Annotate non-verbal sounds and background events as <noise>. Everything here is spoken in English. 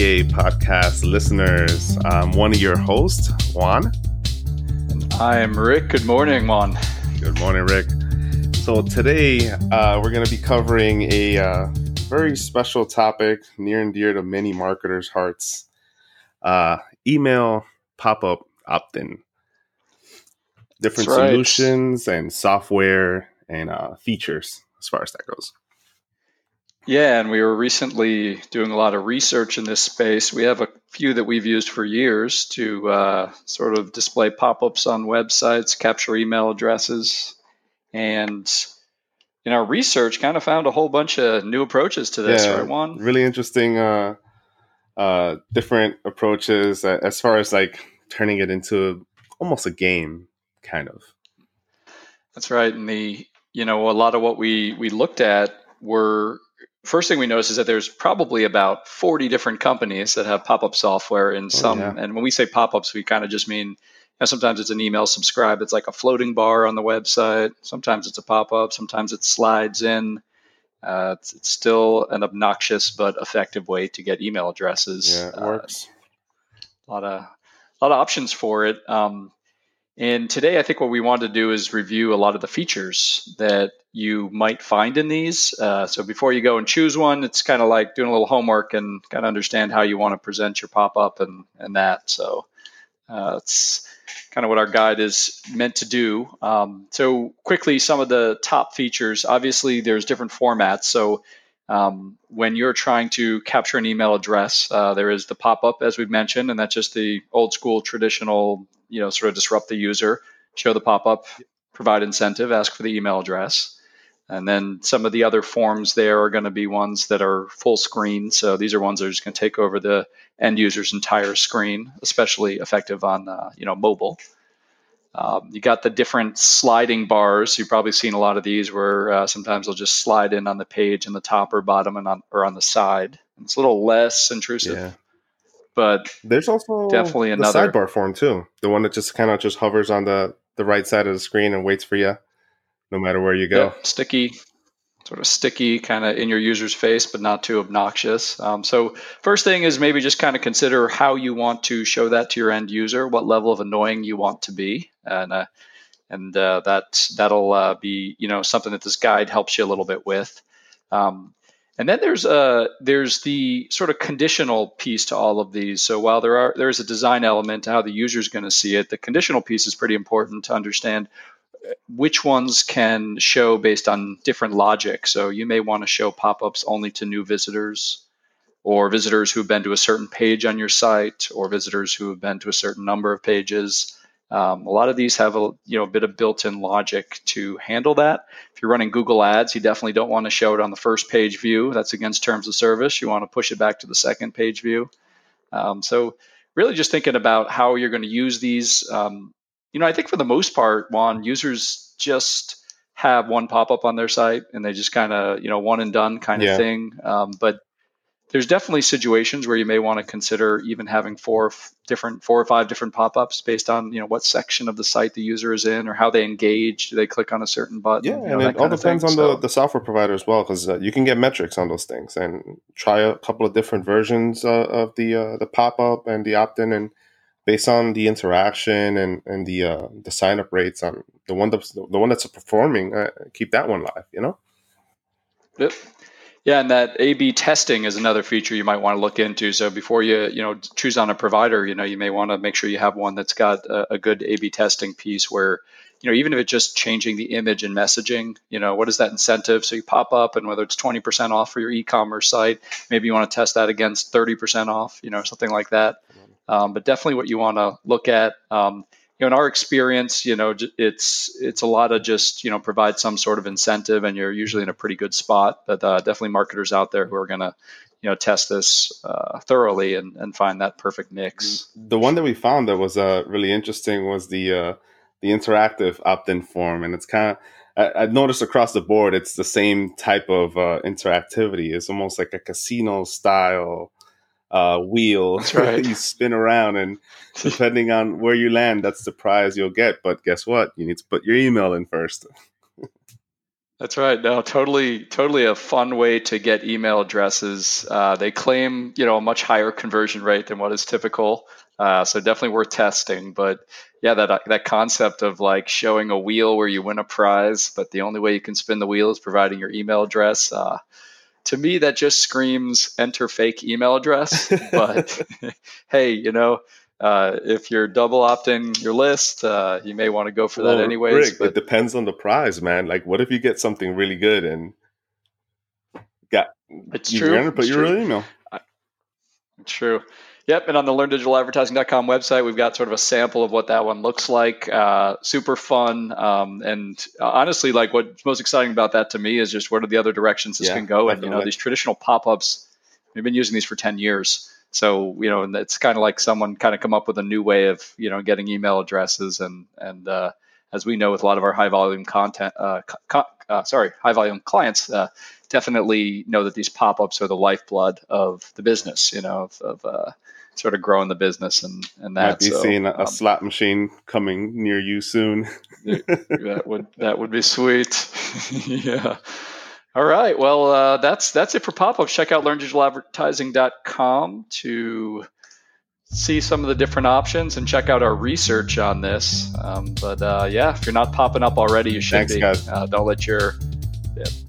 Podcast listeners. I'm one of your hosts, Juan. And I am Rick. Good morning, Juan. Good morning, Rick. So today uh, we're going to be covering a uh, very special topic near and dear to many marketers' hearts: uh, email pop-up opt-in. Different right. solutions and software and uh, features as far as that goes. Yeah, and we were recently doing a lot of research in this space. We have a few that we've used for years to uh, sort of display pop ups on websites, capture email addresses. And in our research, kind of found a whole bunch of new approaches to this, yeah, right, Juan? Really interesting, uh, uh, different approaches as far as like turning it into almost a game, kind of. That's right. And the, you know, a lot of what we, we looked at were first thing we notice is that there's probably about 40 different companies that have pop-up software in oh, some oh, yeah. and when we say pop-ups we kind of just mean you know, sometimes it's an email subscribe it's like a floating bar on the website sometimes it's a pop-up sometimes it slides in. Uh, it's, it's, still an obnoxious but effective way to get email addresses. Yeah it uh, works. a lot of a lot of options for it. Um, and today, I think what we want to do is review a lot of the features that you might find in these. Uh, so before you go and choose one, it's kind of like doing a little homework and kind of understand how you want to present your pop up and, and that. So uh, it's kind of what our guide is meant to do. Um, so quickly, some of the top features. Obviously, there's different formats. So um, when you're trying to capture an email address, uh, there is the pop up, as we've mentioned, and that's just the old school traditional you know sort of disrupt the user, show the pop up, provide incentive, ask for the email address. And then some of the other forms there are going to be ones that are full screen. So these are ones that are just going to take over the end user's entire screen, especially effective on uh, you know mobile. Um, you got the different sliding bars. You've probably seen a lot of these where uh, sometimes they'll just slide in on the page in the top or bottom and on or on the side. It's a little less intrusive. Yeah but there's also definitely another sidebar form too. The one that just kind of just hovers on the the right side of the screen and waits for you, no matter where you go. Yeah, sticky, sort of sticky, kind of in your user's face, but not too obnoxious. Um, so first thing is maybe just kind of consider how you want to show that to your end user, what level of annoying you want to be, and uh, and uh, that that'll uh, be you know something that this guide helps you a little bit with. Um, and then there's a uh, there's the sort of conditional piece to all of these. So while there are there is a design element to how the user is going to see it, the conditional piece is pretty important to understand which ones can show based on different logic. So you may want to show pop-ups only to new visitors or visitors who've been to a certain page on your site or visitors who have been to a certain number of pages. Um, a lot of these have a you know a bit of built-in logic to handle that. If you're running Google Ads, you definitely don't want to show it on the first page view. That's against terms of service. You want to push it back to the second page view. Um, so really, just thinking about how you're going to use these. Um, you know, I think for the most part, Juan users just have one pop-up on their site and they just kind of you know one and done kind of yeah. thing. Um, but there's definitely situations where you may want to consider even having four different four or five different pop-ups based on you know what section of the site the user is in or how they engage do they click on a certain button yeah you know, and it all depends on so, the, the software provider as well because uh, you can get metrics on those things and try a couple of different versions uh, of the uh, the pop-up and the opt-in and based on the interaction and and the uh, the sign up rates on the one that's the one that's performing uh, keep that one live you know yep yeah, and that A/B testing is another feature you might want to look into. So before you you know choose on a provider, you know you may want to make sure you have one that's got a, a good A/B testing piece where you know even if it's just changing the image and messaging, you know what is that incentive? So you pop up, and whether it's twenty percent off for your e-commerce site, maybe you want to test that against thirty percent off, you know something like that. Um, but definitely what you want to look at. Um, you know, in our experience, you know, it's it's a lot of just you know provide some sort of incentive, and you're usually in a pretty good spot. But uh, definitely marketers out there who are going to you know test this uh, thoroughly and, and find that perfect mix. The one that we found that was uh, really interesting was the uh, the interactive opt-in form, and it's kind of I, have noticed across the board it's the same type of uh, interactivity. It's almost like a casino style uh, wheel right. <laughs> you spin around and depending on where you land that's the prize you'll get but guess what you need to put your email in first That's right. No, totally, totally a fun way to get email addresses. Uh, they claim, you know, a much higher conversion rate than what is typical. Uh, so definitely worth testing. But yeah, that that concept of like showing a wheel where you win a prize, but the only way you can spin the wheel is providing your email address. Uh, to me, that just screams enter fake email address. <laughs> but hey, you know, uh, if you're double opting your list, uh, you may want to go for well, that anyways. Rick, but... it depends on the prize, man. Like, what if you get something really good and got it's you're true. Gonna put it's your true. email. It's true. Yep, and on the learndigitaladvertising.com website, we've got sort of a sample of what that one looks like. Uh, super fun, um, and uh, honestly, like what's most exciting about that to me is just what are the other directions this yeah, can go. And you know, these traditional pop-ups, we've been using these for ten years. So you know, and it's kind of like someone kind of come up with a new way of you know getting email addresses, and and uh, as we know with a lot of our high volume content, uh, co- uh, sorry, high volume clients, uh, definitely know that these pop ups are the lifeblood of the business. You know, of, of uh, sort of growing the business and and that. Might be so, seeing a, um, slot machine coming near you soon. <laughs> that would that would be sweet. <laughs> yeah. All right. Well, uh, that's that's it for pop-ups. Check out learndigitaladvertising.com to see some of the different options and check out our research on this. Um, but uh, yeah, if you're not popping up already, you should Thanks, be. Uh, don't let your